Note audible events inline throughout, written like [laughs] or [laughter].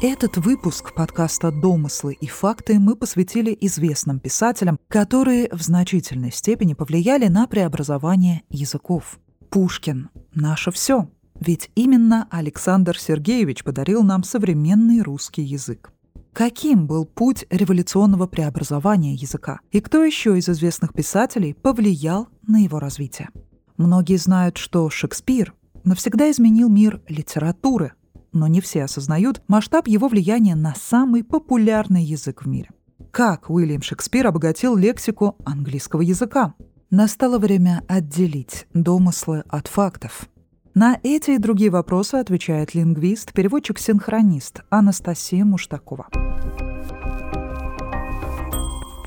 Этот выпуск подкаста «Домыслы и факты» мы посвятили известным писателям, которые в значительной степени повлияли на преобразование языков. Пушкин — наше все. Ведь именно Александр Сергеевич подарил нам современный русский язык. Каким был путь революционного преобразования языка? И кто еще из известных писателей повлиял на его развитие? Многие знают, что Шекспир навсегда изменил мир литературы, но не все осознают масштаб его влияния на самый популярный язык в мире. Как Уильям Шекспир обогатил лексику английского языка? Настало время отделить домыслы от фактов. На эти и другие вопросы отвечает лингвист, переводчик-синхронист Анастасия Муштакова.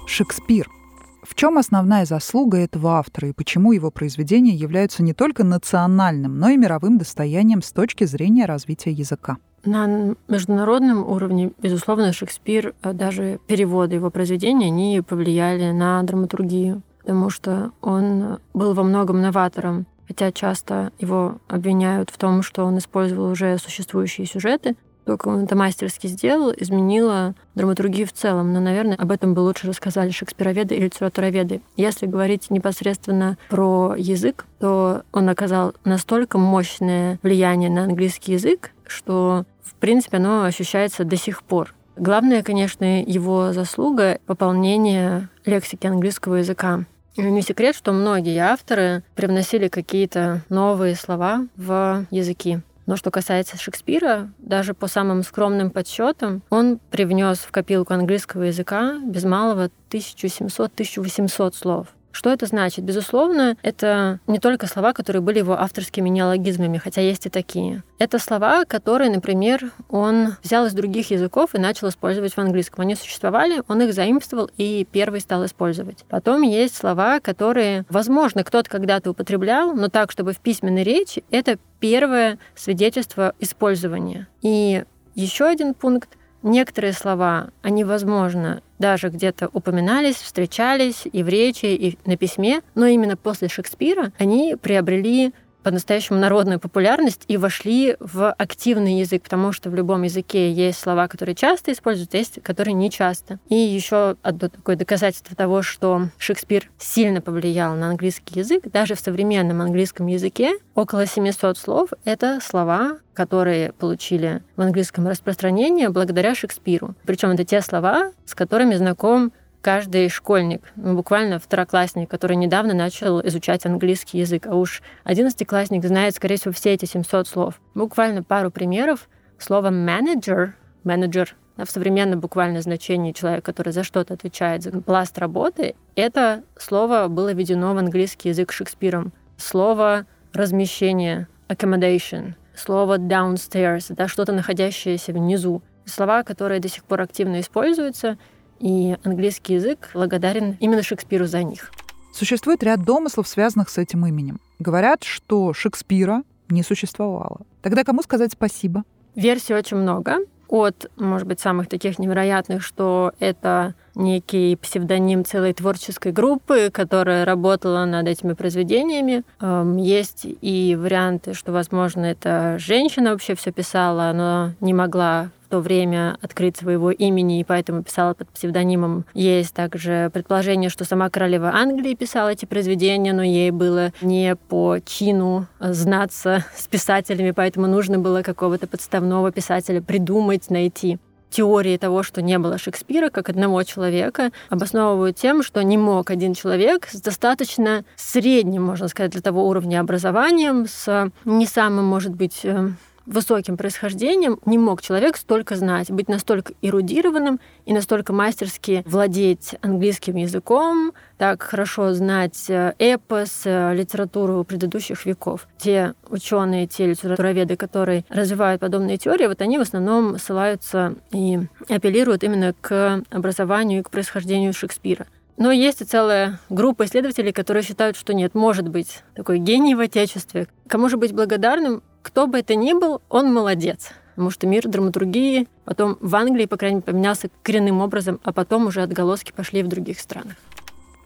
Шекспир – в чем основная заслуга этого автора и почему его произведения являются не только национальным, но и мировым достоянием с точки зрения развития языка? На международном уровне, безусловно, Шекспир, э, даже переводы его произведений, они повлияли на драматургию, потому что он был во многом новатором хотя часто его обвиняют в том, что он использовал уже существующие сюжеты, как он это мастерски сделал, изменило драматургию в целом. Но, наверное, об этом бы лучше рассказали шекспироведы и литературоведы. Если говорить непосредственно про язык, то он оказал настолько мощное влияние на английский язык, что, в принципе, оно ощущается до сих пор. Главное, конечно, его заслуга — пополнение лексики английского языка. Не секрет, что многие авторы привносили какие-то новые слова в языки. Но что касается Шекспира, даже по самым скромным подсчетам, он привнес в копилку английского языка без малого 1700-1800 слов. Что это значит? Безусловно, это не только слова, которые были его авторскими неологизмами, хотя есть и такие. Это слова, которые, например, он взял из других языков и начал использовать в английском. Они существовали, он их заимствовал и первый стал использовать. Потом есть слова, которые, возможно, кто-то когда-то употреблял, но так, чтобы в письменной речи, это первое свидетельство использования. И еще один пункт Некоторые слова, они, возможно, даже где-то упоминались, встречались и в речи, и на письме, но именно после Шекспира они приобрели по-настоящему народную популярность и вошли в активный язык, потому что в любом языке есть слова, которые часто используются, есть, которые не часто. И еще одно такое доказательство того, что Шекспир сильно повлиял на английский язык, даже в современном английском языке около 700 слов — это слова, которые получили в английском распространение благодаря Шекспиру. Причем это те слова, с которыми знаком каждый школьник, ну, буквально второклассник, который недавно начал изучать английский язык, а уж одиннадцатиклассник знает, скорее всего, все эти 700 слов. Буквально пару примеров. Слово «менеджер», менеджер в современном буквально значении человек, который за что-то отвечает за пласт работы, это слово было введено в английский язык Шекспиром. Слово «размещение», accommodation, слово downstairs, это что-то находящееся внизу. Слова, которые до сих пор активно используются, и английский язык благодарен именно Шекспиру за них. Существует ряд домыслов, связанных с этим именем. Говорят, что Шекспира не существовало. Тогда кому сказать спасибо? Версий очень много. От, может быть, самых таких невероятных, что это некий псевдоним целой творческой группы, которая работала над этими произведениями. Эм, есть и варианты, что, возможно, это женщина вообще все писала, но не могла то время открыть своего имени, и поэтому писала под псевдонимом. Есть также предположение, что сама королева Англии писала эти произведения, но ей было не по чину знаться с писателями, поэтому нужно было какого-то подставного писателя придумать, найти теории того, что не было Шекспира как одного человека, обосновывают тем, что не мог один человек с достаточно средним, можно сказать, для того уровня образованием, с не самым, может быть, э, высоким происхождением не мог человек столько знать, быть настолько эрудированным и настолько мастерски владеть английским языком, так хорошо знать э, эпос, э, литературу предыдущих веков. Те ученые, те литературоведы, которые развивают подобные теории, вот они в основном ссылаются и апеллируют именно к образованию и к происхождению Шекспира. Но есть и целая группа исследователей, которые считают, что нет, может быть такой гений в Отечестве. Кому же быть благодарным? Кто бы это ни был, он молодец. Потому что мир драматургии потом в Англии, по крайней мере, поменялся коренным образом, а потом уже отголоски пошли в других странах.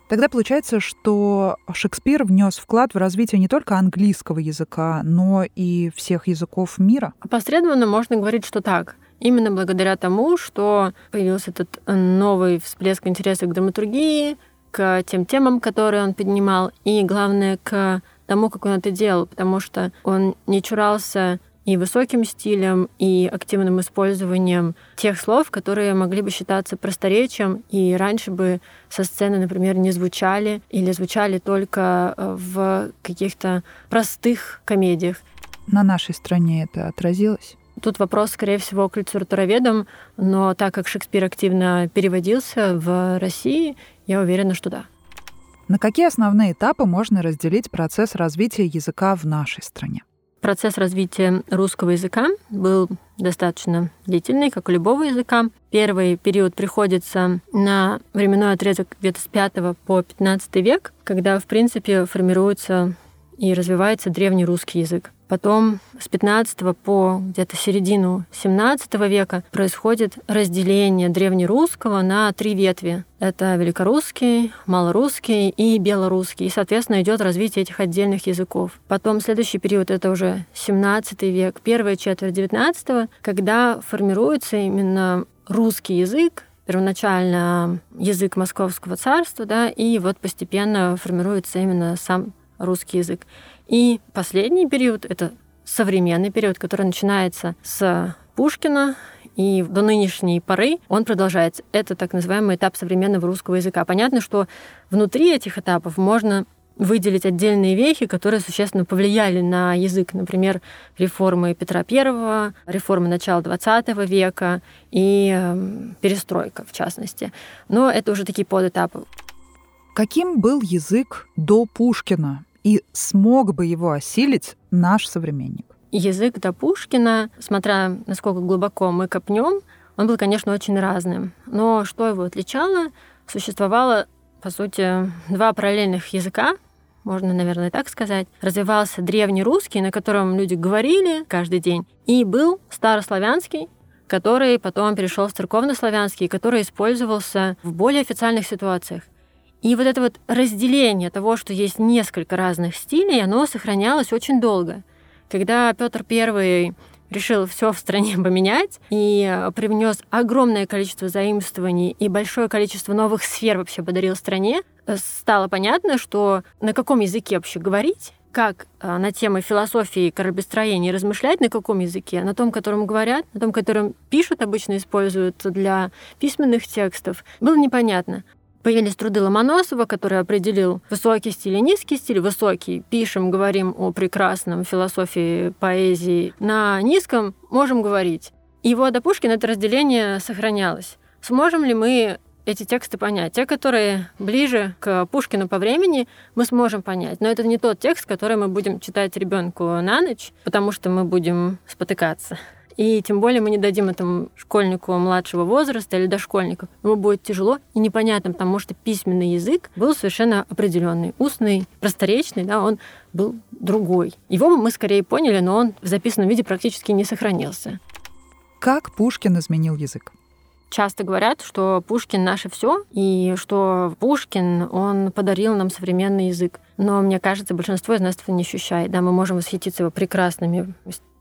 Тогда получается, что Шекспир внес вклад в развитие не только английского языка, но и всех языков мира. Опосредованно можно говорить, что так. именно благодаря тому, что появился этот новый всплеск интереса к драматургии, к тем темам, которые он поднимал, и, главное, к тому, как он это делал, потому что он не чурался и высоким стилем, и активным использованием тех слов, которые могли бы считаться просторечием, и раньше бы со сцены, например, не звучали или звучали только э, в каких-то простых комедиях. На нашей стране это отразилось? Тут вопрос, скорее всего, к литературоведам, но так как Шекспир активно переводился в России, я уверена, что да. На какие основные этапы можно разделить процесс развития языка в нашей стране? Процесс развития русского языка был достаточно длительный, как у любого языка. Первый период приходится на временной отрезок где-то с 5 по 15 век, когда, в принципе, формируется и развивается древний русский язык. Потом с 15 по где-то середину 17 века происходит разделение древнерусского на три ветви. Это великорусский, малорусский и белорусский. И, соответственно, идет развитие этих отдельных языков. Потом следующий период — это уже 17 век, первая четверть 19 когда формируется именно русский язык, первоначально язык Московского царства, да, и вот постепенно формируется именно сам русский язык. И последний период — это современный период, который начинается с Пушкина, и до нынешней поры он продолжается. Это так называемый этап современного русского языка. Понятно, что внутри этих этапов можно выделить отдельные вехи, которые существенно повлияли на язык. Например, реформы Петра I, реформы начала XX века и эм, перестройка, в частности. Но это уже такие подэтапы. Каким был язык до Пушкина? И смог бы его осилить наш современник? Язык до Пушкина, смотря насколько глубоко мы копнем, он был, конечно, очень разным. Но что его отличало? Существовало, по сути, два параллельных языка, можно, наверное, так сказать. Развивался древний русский, на котором люди говорили каждый день, и был старославянский, который потом перешел в церковнославянский, который использовался в более официальных ситуациях. И вот это вот разделение того, что есть несколько разных стилей, оно сохранялось очень долго. Когда Петр I решил все в стране [laughs] поменять и э, привнес огромное количество заимствований и большое количество новых сфер вообще подарил стране, э, стало понятно, что на каком языке вообще говорить, как э, на темы философии и кораблестроения размышлять, на каком языке, на том, котором говорят, на том, которым пишут, обычно используют для письменных текстов, было непонятно. Появились труды Ломоносова, который определил высокий стиль и низкий стиль. Высокий — пишем, говорим о прекрасном философии, поэзии. На низком можем говорить. Его до Пушкина это разделение сохранялось. Сможем ли мы эти тексты понять. Те, которые ближе к Пушкину по времени, мы сможем понять. Но это не тот текст, который мы будем читать ребенку на ночь, потому что мы будем спотыкаться. И тем более мы не дадим этому школьнику младшего возраста или дошкольнику. Ему будет тяжело и непонятно, потому что письменный язык был совершенно определенный. Устный, просторечный, да, он был другой. Его мы скорее поняли, но он в записанном виде практически не сохранился. Как Пушкин изменил язык? Часто говорят, что Пушкин наше все, и что Пушкин, он подарил нам современный язык. Но мне кажется, большинство из нас этого не ощущает. Да, мы можем восхититься его прекрасными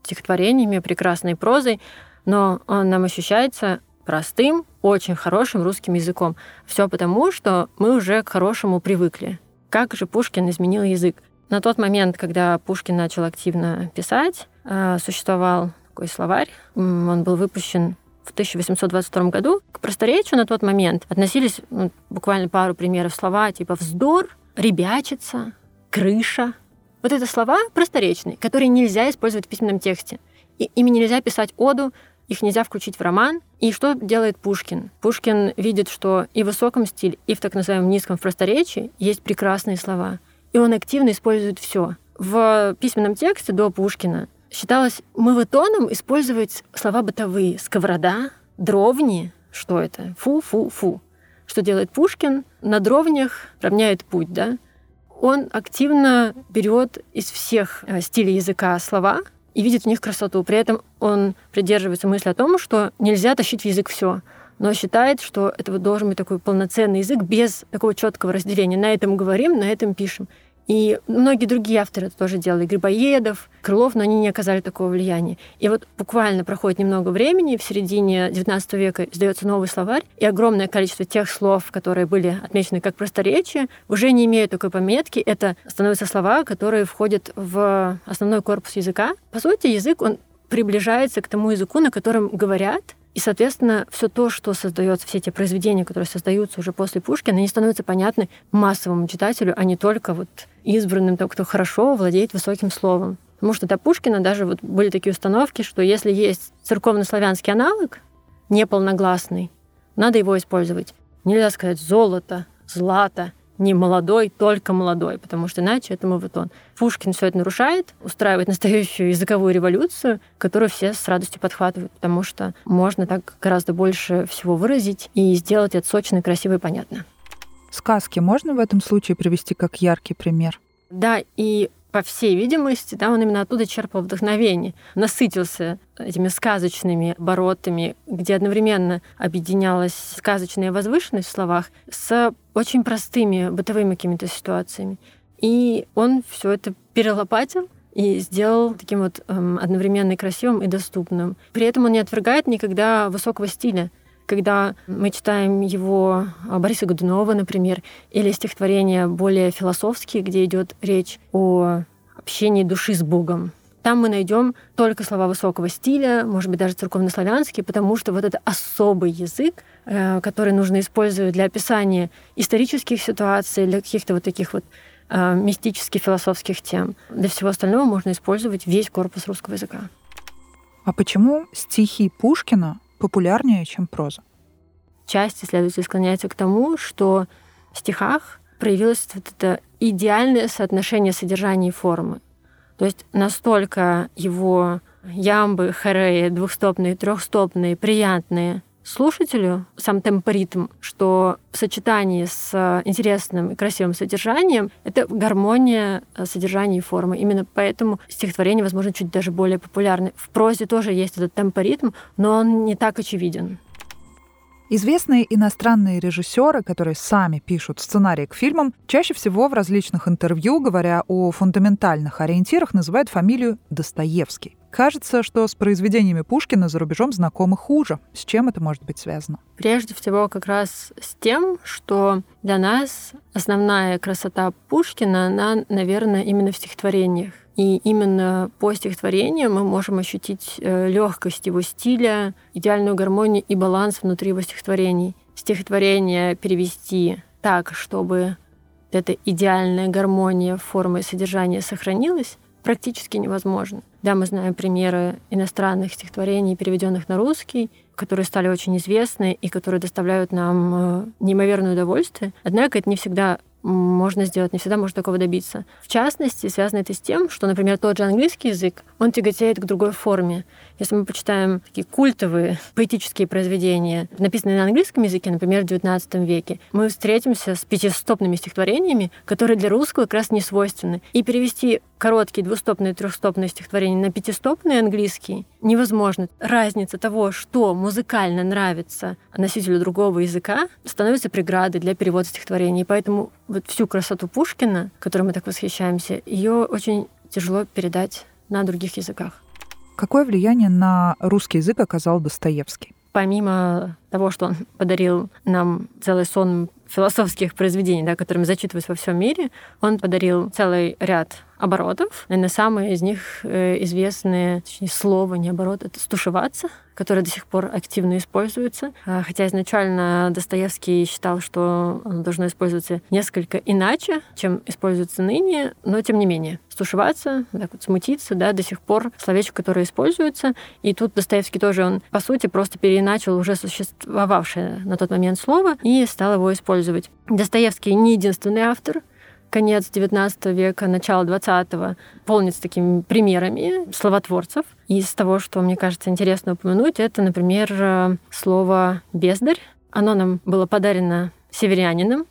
стихотворениями, прекрасной прозой, но он нам ощущается простым, очень хорошим русским языком. Все потому, что мы уже к хорошему привыкли. Как же Пушкин изменил язык? На тот момент, когда Пушкин начал активно писать, э, существовал такой словарь. Он был выпущен в 1822 году. К просторечию на тот момент относились ну, буквально пару примеров слова типа «вздор», «ребячица», «крыша», вот это слова просторечные, которые нельзя использовать в письменном тексте. И ими нельзя писать оду, их нельзя включить в роман. И что делает Пушкин? Пушкин видит, что и в высоком стиле, и в так называемом низком просторечии есть прекрасные слова. И он активно использует все. В письменном тексте до Пушкина считалось мывотоном использовать слова бытовые. Сковорода, дровни. Что это? Фу-фу-фу. Что делает Пушкин? На дровнях равняет путь, да? Он активно берет из всех э, стилей языка слова и видит в них красоту. При этом он придерживается мысли о том, что нельзя тащить в язык все, но считает, что это должен быть такой полноценный язык без такого четкого разделения. На этом говорим, на этом пишем. И многие другие авторы это тоже делали, Грибоедов, Крылов, но они не оказали такого влияния. И вот буквально проходит немного времени, в середине XIX века издается новый словарь, и огромное количество тех слов, которые были отмечены как просторечие, уже не имеют такой пометки. Это становятся слова, которые входят в основной корпус языка. По сути, язык, он приближается к тому языку, на котором говорят, и, соответственно, все то, что создается, все эти произведения, которые создаются уже после Пушкина, они становятся понятны массовому читателю, а не только вот избранным, тому, кто хорошо владеет высоким словом. Потому что до Пушкина даже вот были такие установки, что если есть церковнославянский аналог, неполногласный, надо его использовать. Нельзя сказать золото, злато, не молодой, только молодой, потому что иначе это мовитон. Пушкин все это нарушает, устраивает настоящую языковую революцию, которую все с радостью подхватывают, потому что можно так гораздо больше всего выразить и сделать это сочно, красиво и понятно. Сказки можно в этом случае привести как яркий пример? Да, и по всей видимости, да, он именно оттуда черпал вдохновение, насытился этими сказочными оборотами, где одновременно объединялась сказочная возвышенность в словах с очень простыми бытовыми какими-то ситуациями. И он все это перелопатил и сделал таким вот эм, одновременно красивым и доступным. При этом он не отвергает никогда высокого стиля когда мы читаем его а, Бориса Годунова, например, или стихотворения более философские, где идет речь о общении души с Богом. Там мы найдем только слова высокого стиля, может быть, даже церковнославянские, потому что вот это особый язык, э, который нужно использовать для описания исторических ситуаций, для каких-то вот таких вот э, мистических, философских тем. Для всего остального можно использовать весь корпус русского языка. А почему стихи Пушкина популярнее, чем проза? Часть исследователей склоняется к тому, что в стихах проявилось вот это идеальное соотношение содержания и формы. То есть настолько его ямбы, хореи, двухстопные, трехстопные, приятные слушателю, сам темпоритм, что в сочетании с интересным и красивым содержанием это гармония содержания и формы. Именно поэтому стихотворение, возможно, чуть даже более популярны. В прозе тоже есть этот темпоритм, но он не так очевиден. Известные иностранные режиссеры, которые сами пишут сценарии к фильмам, чаще всего в различных интервью, говоря о фундаментальных ориентирах, называют фамилию Достоевский. Кажется, что с произведениями Пушкина за рубежом знакомы хуже. С чем это может быть связано? Прежде всего, как раз с тем, что для нас основная красота Пушкина, она, наверное, именно в стихотворениях. И именно по стихотворению мы можем ощутить э, легкость его стиля, идеальную гармонию и баланс внутри его стихотворений. Стихотворение перевести так, чтобы эта идеальная гармония формы и содержания сохранилась, практически невозможно. Да, мы знаем примеры иностранных стихотворений, переведенных на русский, которые стали очень известны и которые доставляют нам э, неимоверное удовольствие. Однако это не всегда можно сделать, не всегда можно такого добиться. В частности, связано это с тем, что, например, тот же английский язык, он тяготеет к другой форме. Если мы почитаем такие культовые поэтические произведения, написанные на английском языке, например, в XIX веке, мы встретимся с пятистопными стихотворениями, которые для русского как раз не свойственны. И перевести короткие двустопные, трехстопные стихотворения на пятистопные английский невозможно. Разница того, что музыкально нравится носителю другого языка, становится преградой для перевода стихотворений. Поэтому вот всю красоту Пушкина, которой мы так восхищаемся, ее очень тяжело передать на других языках. Какое влияние на русский язык оказал Достоевский? Помимо того, что он подарил нам целый сон философских произведений, да, которыми зачитываются во всем мире, он подарил целый ряд оборотов. Наверное, самые из них э, известные, точнее, слово, не оборот, это «стушеваться», которое до сих пор активно используется. А, хотя изначально Достоевский считал, что оно должно использоваться несколько иначе, чем используется ныне, но тем не менее. Стушеваться, так вот, смутиться, да, до сих пор словечко, которое используется. И тут Достоевский тоже, он, по сути, просто переначал уже существовавшее на тот момент слово и стал его использовать. Достоевский не единственный автор, конец XIX века, начало XX полнится такими примерами словотворцев. Из того, что мне кажется интересно упомянуть, это, например, э, слово «бездарь». Оно нам было подарено северянином.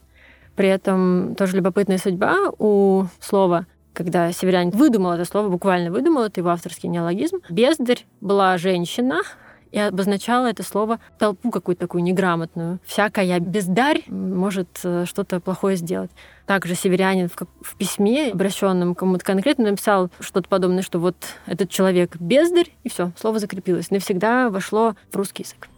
При этом тоже любопытная судьба у слова когда северянин выдумал это слово, буквально выдумал, это его авторский неологизм. Бездарь была женщина, и обозначало это слово толпу какую-то такую неграмотную. Всякая бездарь может э, что-то плохое сделать. Также северянин в, в письме, обращенном кому-то конкретно, написал что-то подобное, что вот этот человек бездарь, и все, слово закрепилось. Навсегда вошло в русский язык.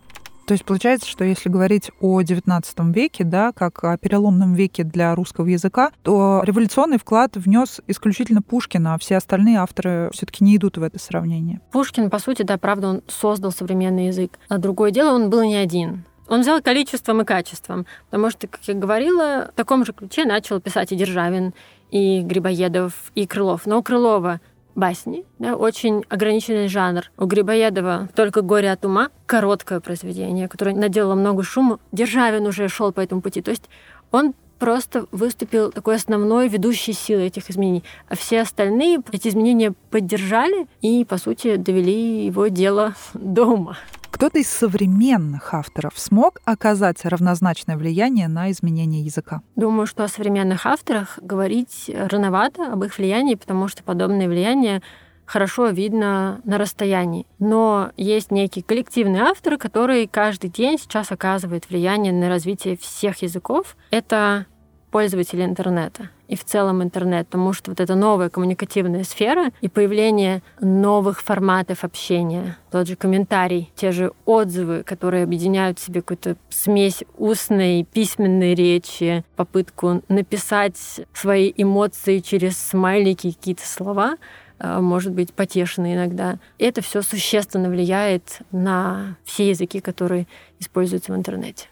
То есть получается, что если говорить о XIX веке, да, как о переломном веке для русского языка, то революционный вклад внес исключительно Пушкин, а все остальные авторы все-таки не идут в это сравнение. Пушкин, по сути, да, правда, он создал современный язык. А другое дело, он был не один. Он взял количеством и качеством, потому что, как я говорила, в таком же ключе начал писать и Державин, и Грибоедов, и Крылов. Но у Крылова басни, да, очень ограниченный жанр. У Грибоедова «Только горе от ума» короткое произведение, которое наделало много шума. Державин уже шел по этому пути. То есть он просто выступил такой основной ведущей силой этих изменений. А все остальные эти изменения поддержали и, по сути, довели его дело [laughs] до ума. Кто-то из современных авторов смог оказать равнозначное влияние на изменение языка? Думаю, что о современных авторах говорить рановато об их влиянии, потому что подобное влияние хорошо видно на расстоянии. Но есть некий коллективный автор, который каждый день сейчас оказывает влияние на развитие всех языков. Это пользователи интернета и в целом интернет, потому что вот эта новая коммуникативная сфера и появление новых форматов общения, тот же комментарий, те же отзывы, которые объединяют в себе какую-то смесь устной, письменной речи, попытку написать свои эмоции через смайлики, какие-то слова, э, может быть, потешно иногда. Это все существенно влияет на все языки, которые используются в интернете.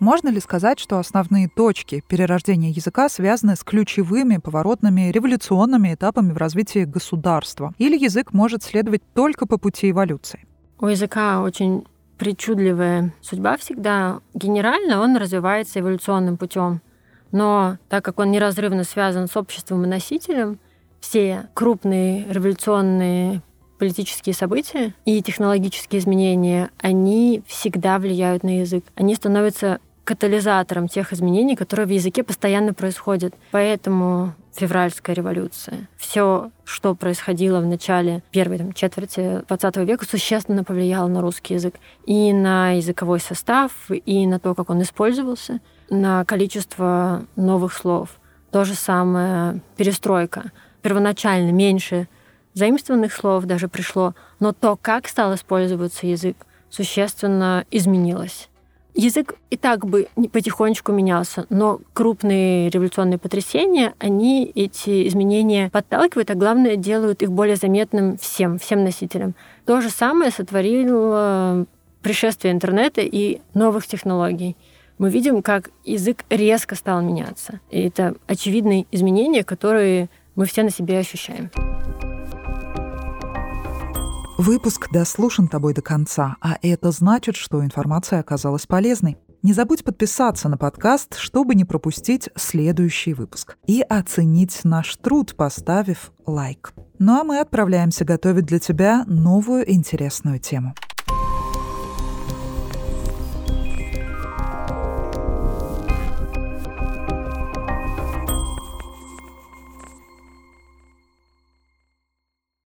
Можно ли сказать, что основные точки перерождения языка связаны с ключевыми поворотными революционными этапами в развитии государства? Или язык может следовать только по пути эволюции? У языка очень причудливая судьба всегда. Генерально он развивается эволюционным путем. Но так как он неразрывно связан с обществом и носителем, все крупные революционные политические события и технологические изменения, они всегда влияют на язык. Они становятся катализатором тех изменений, которые в языке постоянно происходят. Поэтому февральская революция, все, что происходило в начале первой там, четверти XX века, существенно повлияло на русский язык. И на языковой состав, и на то, как он использовался, на количество новых слов. То же самое перестройка. Первоначально меньше заимствованных слов даже пришло, но то, как стал использоваться язык, существенно изменилось. Язык и так бы потихонечку менялся, но крупные революционные потрясения, они эти изменения подталкивают, а главное, делают их более заметным всем, всем носителям. То же самое сотворило пришествие интернета и новых технологий. Мы видим, как язык резко стал меняться. И это очевидные изменения, которые мы все на себе ощущаем. Выпуск дослушан тобой до конца, а это значит, что информация оказалась полезной. Не забудь подписаться на подкаст, чтобы не пропустить следующий выпуск. И оценить наш труд, поставив лайк. Ну а мы отправляемся готовить для тебя новую интересную тему.